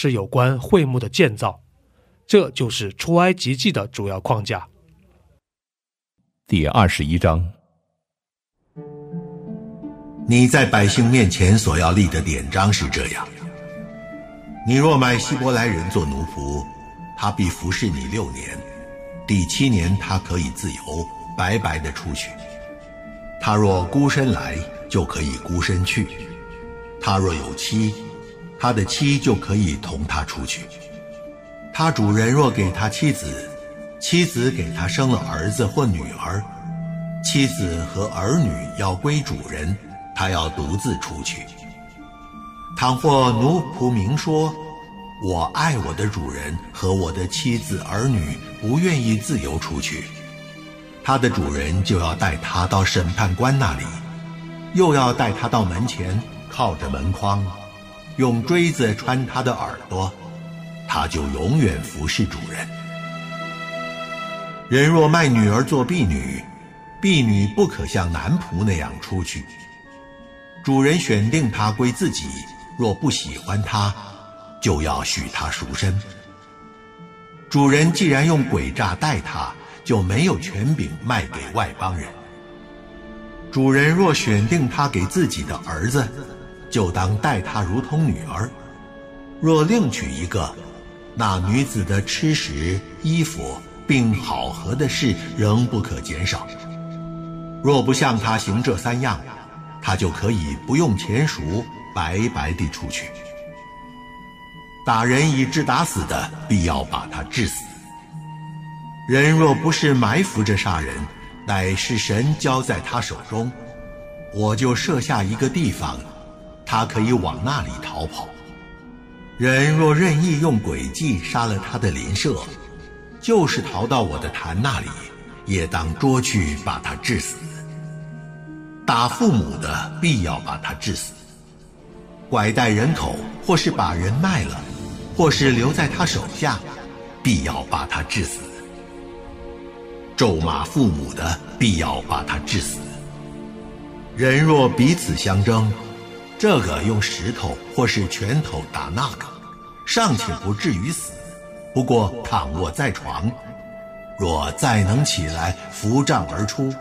是有关会幕的建造，这就是出埃及记的主要框架。第二十一章，你在百姓面前所要立的典章是这样：你若买希伯来人做奴仆，他必服侍你六年，第七年他可以自由白白的出去；他若孤身来，就可以孤身去；他若有妻。他的妻就可以同他出去。他主人若给他妻子，妻子给他生了儿子或女儿，妻子和儿女要归主人，他要独自出去。倘或奴仆明说：“我爱我的主人和我的妻子儿女，不愿意自由出去。”他的主人就要带他到审判官那里，又要带他到门前，靠着门框。用锥子穿他的耳朵，他就永远服侍主人。人若卖女儿做婢女，婢女不可像男仆那样出去。主人选定她归自己，若不喜欢她，就要许她赎身。主人既然用诡诈待她，就没有权柄卖给外邦人。主人若选定她给自己的儿子。就当待她如同女儿。若另娶一个，那女子的吃食、衣服并好合的事仍不可减少。若不向她行这三样，她就可以不用钱赎，白白地出去。打人以致打死的，必要把他治死。人若不是埋伏着杀人，乃是神交在他手中，我就设下一个地方。他可以往那里逃跑。人若任意用诡计杀了他的邻舍，就是逃到我的坛那里，也当捉去把他治死。打父母的必要把他治死。拐带人口，或是把人卖了，或是留在他手下，必要把他治死。咒骂父母的必要把他治死。人若彼此相争，这个用石头或是拳头打那个，尚且不至于死；不过躺卧在床，若再能起来扶杖而出，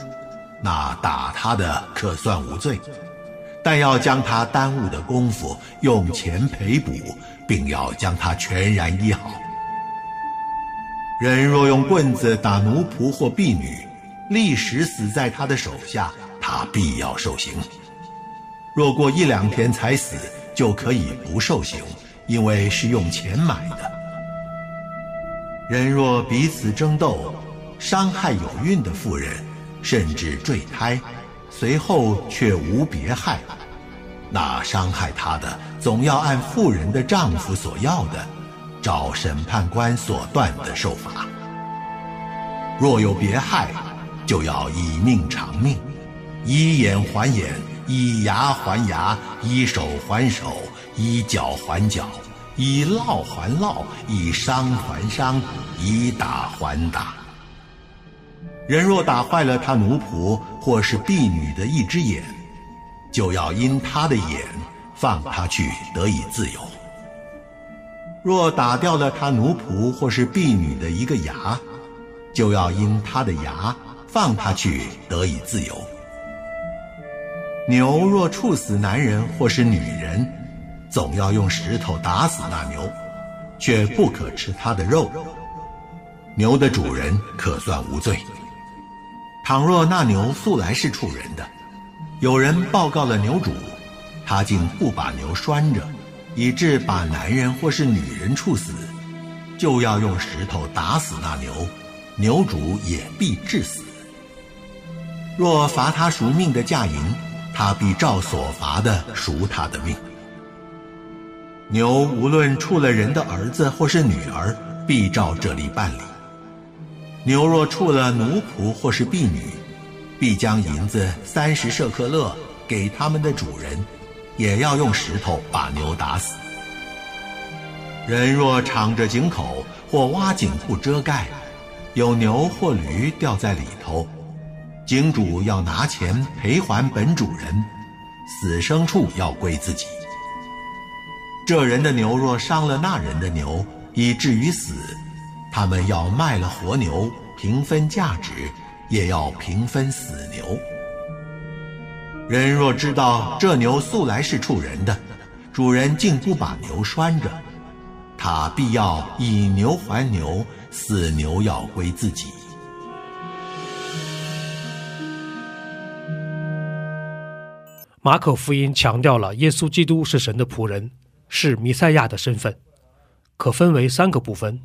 那打他的可算无罪，但要将他耽误的功夫用钱赔补，并要将他全然医好。人若用棍子打奴仆或婢女，立时死在他的手下，他必要受刑。若过一两天才死，就可以不受刑，因为是用钱买的。人若彼此争斗，伤害有孕的妇人，甚至坠胎，随后却无别害，那伤害他的，总要按妇人的丈夫所要的，照审判官所断的受罚。若有别害，就要以命偿命，以眼还眼。以牙还牙，以手还手，以脚还脚，以烙还烙，以伤还伤，以打还打。人若打坏了他奴仆或是婢女的一只眼，就要因他的眼放他去得以自由；若打掉了他奴仆或是婢女的一个牙，就要因他的牙放他去得以自由。牛若处死男人或是女人，总要用石头打死那牛；却不可吃它的肉。牛的主人可算无罪。倘若那牛素来是处人的，有人报告了牛主，他竟不把牛拴着，以致把男人或是女人处死，就要用石头打死那牛，牛主也必致死。若罚他赎命的价银，他必照所罚的赎他的命。牛无论处了人的儿子或是女儿，必照这例办理。牛若触了奴仆或是婢女，必将银子三十舍克勒给他们的主人，也要用石头把牛打死。人若敞着井口或挖井不遮盖，有牛或驴掉在里头，井主要拿钱赔还本主人，死牲畜要归自己。这人的牛若伤了那人的牛，以至于死。他们要卖了活牛，平分价值，也要平分死牛。人若知道这牛素来是畜人的，主人竟不把牛拴着，他必要以牛还牛，死牛要归自己。马可福音强调了耶稣基督是神的仆人，是弥赛亚的身份，可分为三个部分。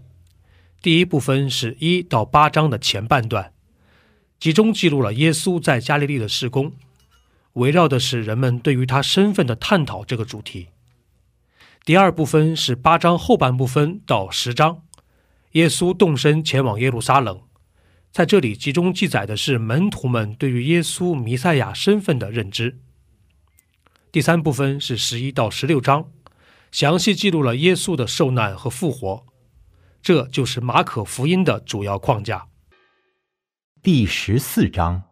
第一部分是一到八章的前半段，集中记录了耶稣在加利利的施工，围绕的是人们对于他身份的探讨这个主题。第二部分是八章后半部分到十章，耶稣动身前往耶路撒冷，在这里集中记载的是门徒们对于耶稣弥赛亚身份的认知。第三部分是十一到十六章，详细记录了耶稣的受难和复活。这就是马可福音的主要框架。第十四章，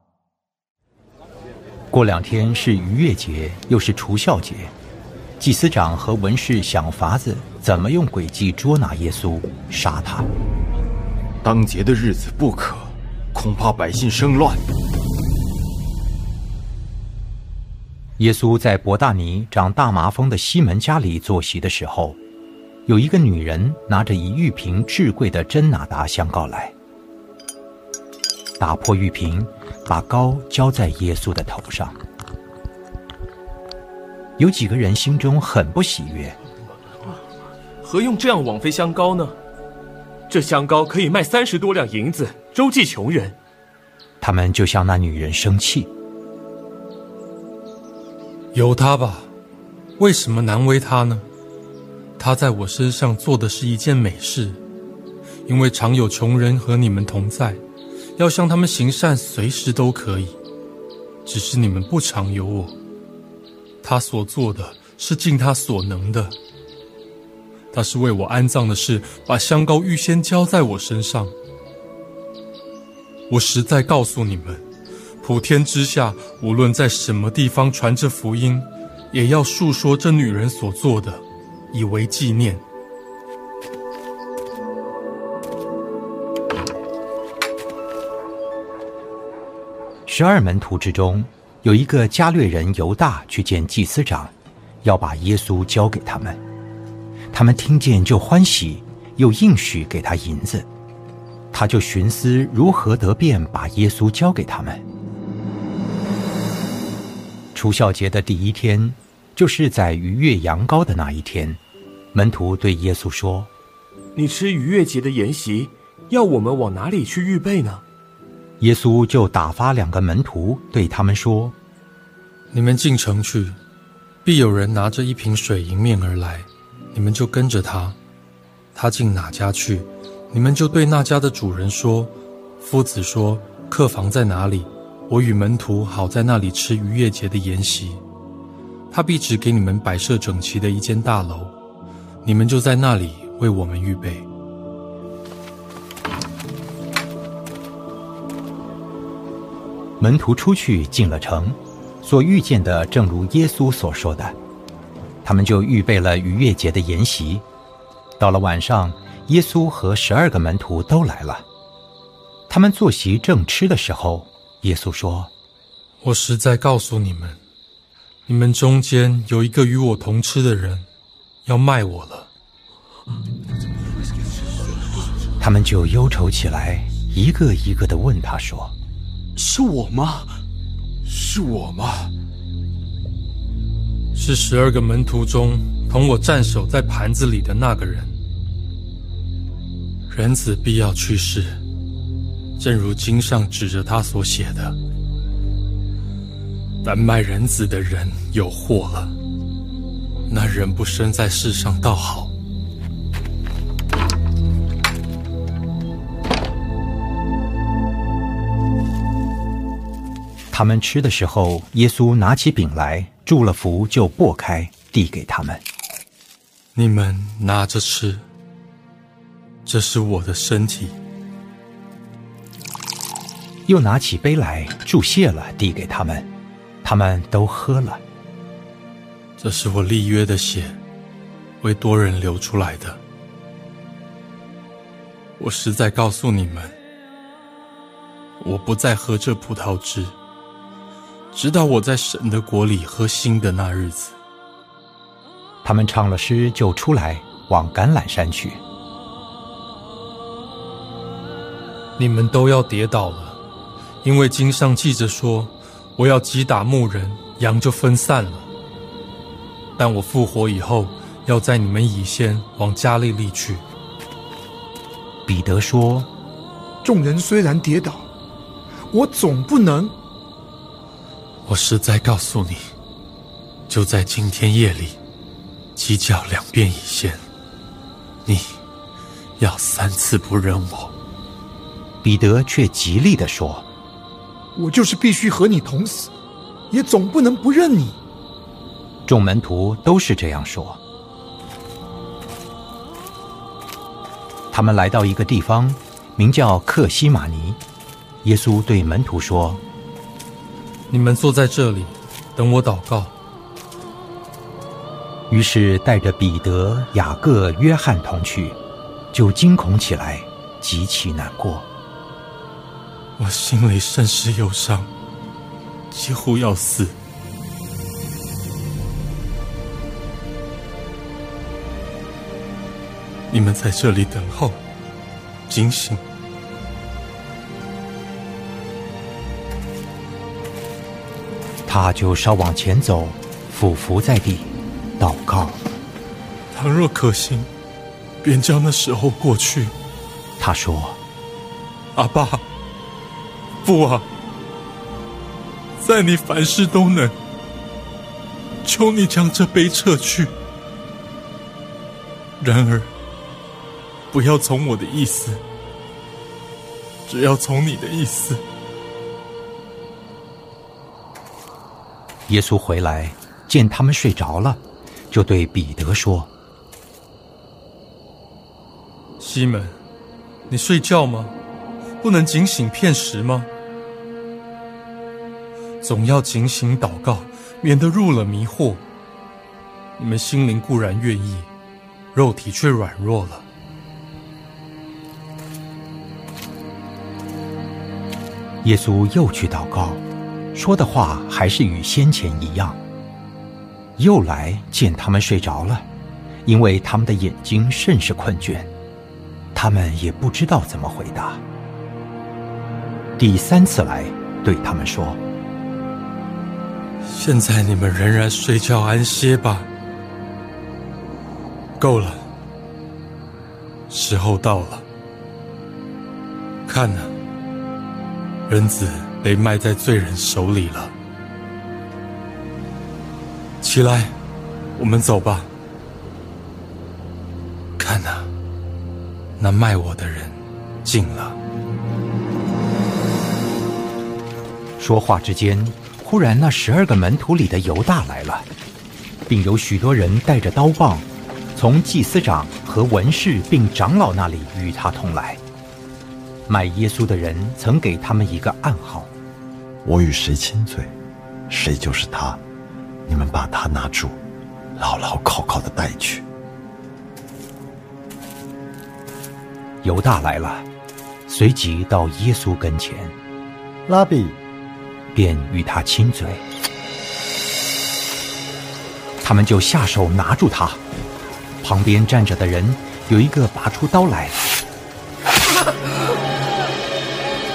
过两天是逾越节，又是除孝节，祭司长和文士想法子怎么用诡计捉拿耶稣，杀他。当节的日子不可，恐怕百姓生乱。耶稣在伯大尼长大麻风的西门家里坐席的时候。有一个女人拿着一玉瓶至贵的真哪达香膏来，打破玉瓶，把膏浇在耶稣的头上。有几个人心中很不喜悦，何用这样枉费香膏呢？这香膏可以卖三十多两银子，周济穷人。他们就向那女人生气，由他吧，为什么难为他呢？他在我身上做的是一件美事，因为常有穷人和你们同在，要向他们行善，随时都可以。只是你们不常有我。他所做的是尽他所能的。他是为我安葬的事，把香膏预先浇在我身上。我实在告诉你们，普天之下，无论在什么地方传这福音，也要述说这女人所做的。以为纪念。十二门徒之中，有一个加略人犹大去见祭司长，要把耶稣交给他们。他们听见就欢喜，又应许给他银子。他就寻思如何得便把耶稣交给他们。除孝节的第一天。就是在逾越羊羔的那一天，门徒对耶稣说：“你吃逾越节的筵席，要我们往哪里去预备呢？”耶稣就打发两个门徒对他们说：“你们进城去，必有人拿着一瓶水迎面而来，你们就跟着他。他进哪家去，你们就对那家的主人说：夫子说，客房在哪里？我与门徒好在那里吃逾越节的筵席。”他必指给你们摆设整齐的一间大楼，你们就在那里为我们预备。门徒出去进了城，所遇见的正如耶稣所说的，他们就预备了逾越节的筵席。到了晚上，耶稣和十二个门徒都来了。他们坐席正吃的时候，耶稣说：“我实在告诉你们。”你们中间有一个与我同吃的人，要卖我了。他们就忧愁起来，一个一个的问他说：“是我吗？是我吗？是十二个门徒中同我站守在盘子里的那个人。人子必要去世，正如经上指着他所写的。但卖人子的人有祸了。那人不生在世上倒好。”他们吃的时候，耶稣拿起饼来，祝了福，就擘开，递给他们。你们拿着吃，这是我的身体。又拿起杯来，注谢了，递给他们，他们都喝了。这是我立约的血，为多人流出来的。我实在告诉你们，我不再喝这葡萄汁。直到我在神的国里喝新的那日子，他们唱了诗，就出来往橄榄山去。你们都要跌倒了，因为经上记着说：“我要击打牧人，羊就分散了。”但我复活以后，要在你们以先往加利利去。彼得说：“众人虽然跌倒，我总不能。”我实在告诉你，就在今天夜里，鸡叫两遍以先，你要三次不认我。彼得却极力的说：“我就是必须和你同死，也总不能不认你。”众门徒都是这样说。他们来到一个地方，名叫克西马尼。耶稣对门徒说。你们坐在这里，等我祷告。于是带着彼得、雅各、约翰同去，就惊恐起来，极其难过。我心里甚是忧伤，几乎要死。你们在这里等候，警醒。他就稍往前走，俯伏在地，祷告。倘若可行，便将那时候过去。他说：“阿爸，父啊，在你凡事都能，求你将这杯撤去。然而，不要从我的意思，只要从你的意思。”耶稣回来，见他们睡着了，就对彼得说：“西门，你睡觉吗？不能警醒片时吗？总要警醒祷告，免得入了迷惑。你们心灵固然愿意，肉体却软弱了。”耶稣又去祷告。说的话还是与先前一样。又来见他们睡着了，因为他们的眼睛甚是困倦，他们也不知道怎么回答。第三次来对他们说：“现在你们仍然睡觉安歇吧，够了，时候到了。看呐，人子。”被卖在罪人手里了。起来，我们走吧。看呐，那卖我的人进了。说话之间，忽然那十二个门徒里的犹大来了，并有许多人带着刀棒，从祭司长和文士并长老那里与他同来。卖耶稣的人曾给他们一个暗号。我与谁亲嘴，谁就是他。你们把他拿住，牢牢靠靠的带去。犹大来了，随即到耶稣跟前，拉比，便与他亲嘴。他们就下手拿住他。旁边站着的人有一个拔出刀来，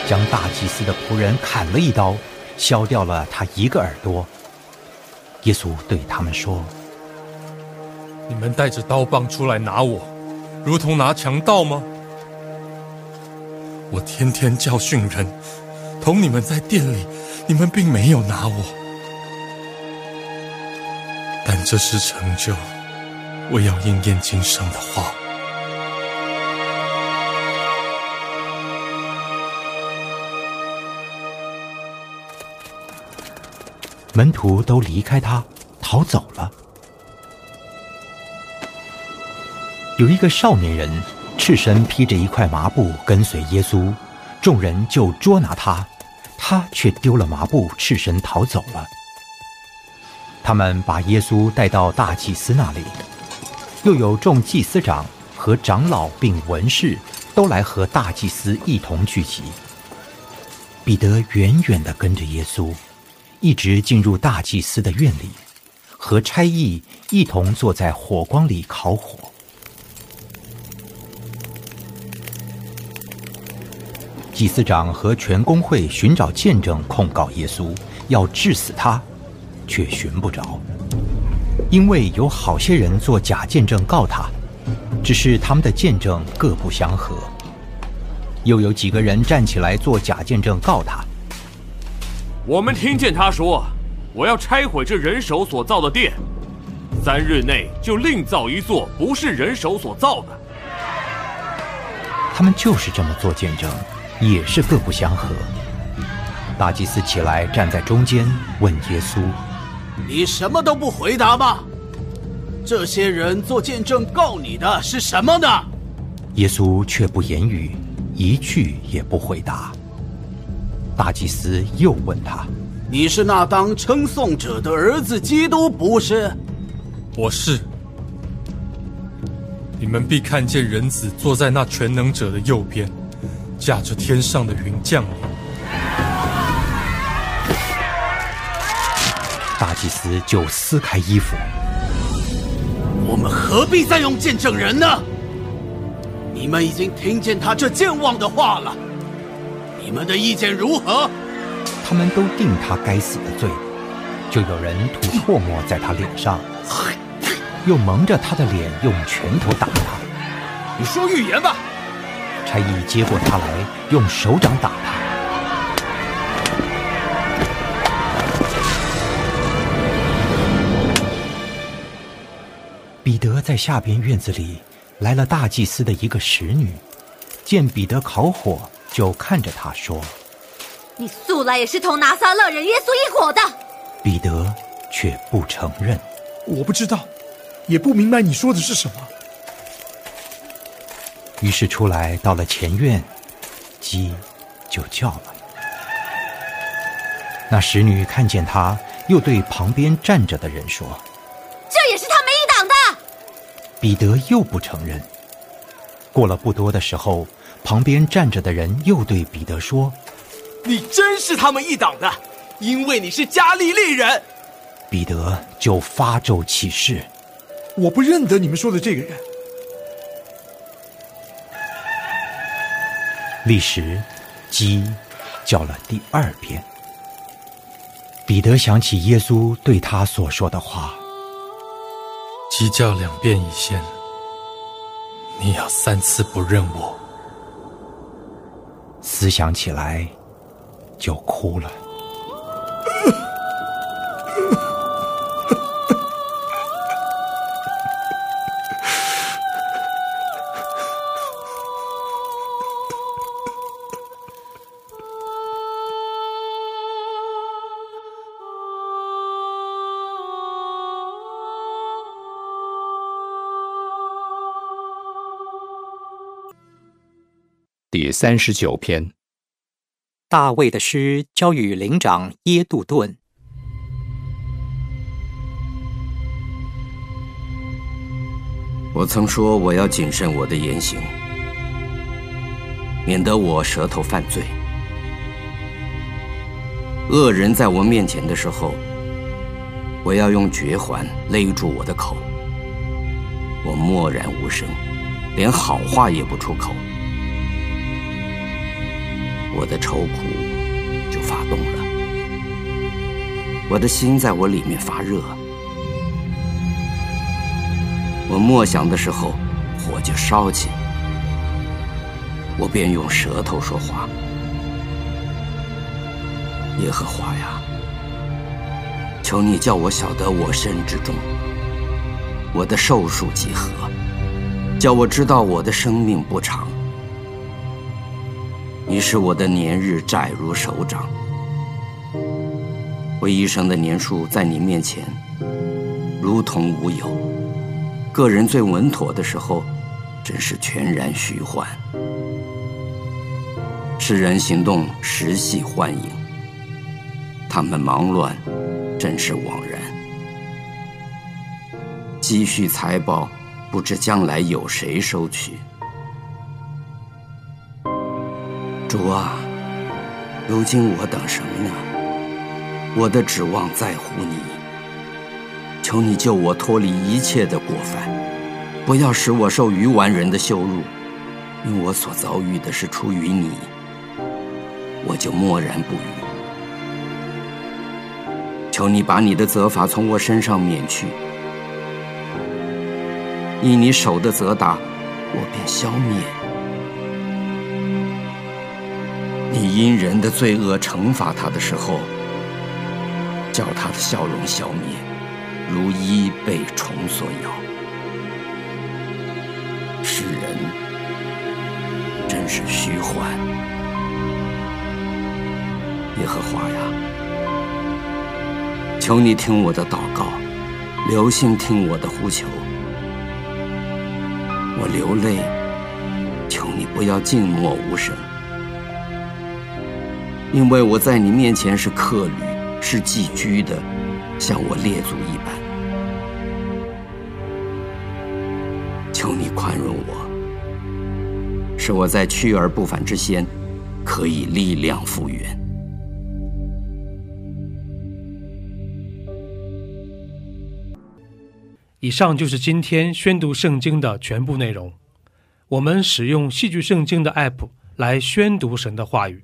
将大祭司的仆人砍了一刀，削掉了他一个耳朵。耶稣对他们说：“你们带着刀棒出来拿我，如同拿强盗吗？我天天教训人，同你们在店里，你们并没有拿我。但这是成就，我要应验今生的话。”门徒都离开他，逃走了。有一个少年人，赤身披着一块麻布跟随耶稣，众人就捉拿他，他却丢了麻布，赤身逃走了。他们把耶稣带到大祭司那里，又有众祭司长和长老并文士都来和大祭司一同聚集。彼得远远的跟着耶稣。一直进入大祭司的院里，和差役一同坐在火光里烤火。祭司长和全公会寻找见证控告耶稣，要治死他，却寻不着，因为有好些人做假见证告他，只是他们的见证各不相合。又有几个人站起来做假见证告他。我们听见他说：“我要拆毁这人手所造的殿，三日内就另造一座不是人手所造的。”他们就是这么做见证，也是各不相合。大祭司起来站在中间，问耶稣：“你什么都不回答吗？这些人做见证告你的是什么呢？”耶稣却不言语，一句也不回答。大祭司又问他：“你是那当称颂者的儿子基督，不是？”“我是。”“你们必看见人子坐在那全能者的右边，驾着天上的云降临。”大祭司就撕开衣服：“我们何必再用见证人呢？你们已经听见他这健忘的话了。”你们的意见如何？他们都定他该死的罪，就有人吐唾沫在他脸上，又蒙着他的脸用拳头打他。你说预言吧。差役接过他来，用手掌打他。彼得在下边院子里来了大祭司的一个使女，见彼得烤火。就看着他说：“你素来也是同拿撒勒人耶稣一伙的。”彼得却不承认：“我不知道，也不明白你说的是什么。”于是出来到了前院，鸡就叫了。那使女看见他，又对旁边站着的人说：“这也是他们一党的。”彼得又不承认。过了不多的时候。旁边站着的人又对彼得说：“你真是他们一党的，因为你是加利利人。”彼得就发咒起誓：“我不认得你们说的这个人。”立时，鸡叫了第二遍。彼得想起耶稣对他所说的话：“鸡叫两遍以前，你要三次不认我。”思想起来，就哭了。第三十九篇，大卫的诗交与灵长耶杜顿。我曾说我要谨慎我的言行，免得我舌头犯罪。恶人在我面前的时候，我要用绝环勒住我的口。我默然无声，连好话也不出口。我的愁苦就发动了，我的心在我里面发热。我默想的时候，火就烧起，我便用舌头说话。耶和华呀，求你叫我晓得我身之中，我的寿数几何，叫我知道我的生命不长。你使我的年日窄如手掌，我一生的年数在你面前如同无有。个人最稳妥的时候，真是全然虚幻；世人行动实系幻影，他们忙乱，真是枉然。积蓄财宝，不知将来有谁收取。主啊，如今我等什么呢？我的指望在乎你。求你救我脱离一切的过犯，不要使我受愚顽人的羞辱，因我所遭遇的是出于你，我就默然不语。求你把你的责罚从我身上免去，以你手的责打，我便消灭。因人的罪恶惩罚他的时候，叫他的笑容消灭。如衣被虫所咬，世人真是虚幻。耶和华呀，求你听我的祷告，留心听我的呼求。我流泪，求你不要静默无声，因为我在你面前是客旅，是寄居的。像我列祖一般，求你宽容我，使我在去而不返之先，可以力量复原。以上就是今天宣读圣经的全部内容。我们使用戏剧圣经的 App 来宣读神的话语。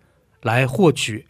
来获取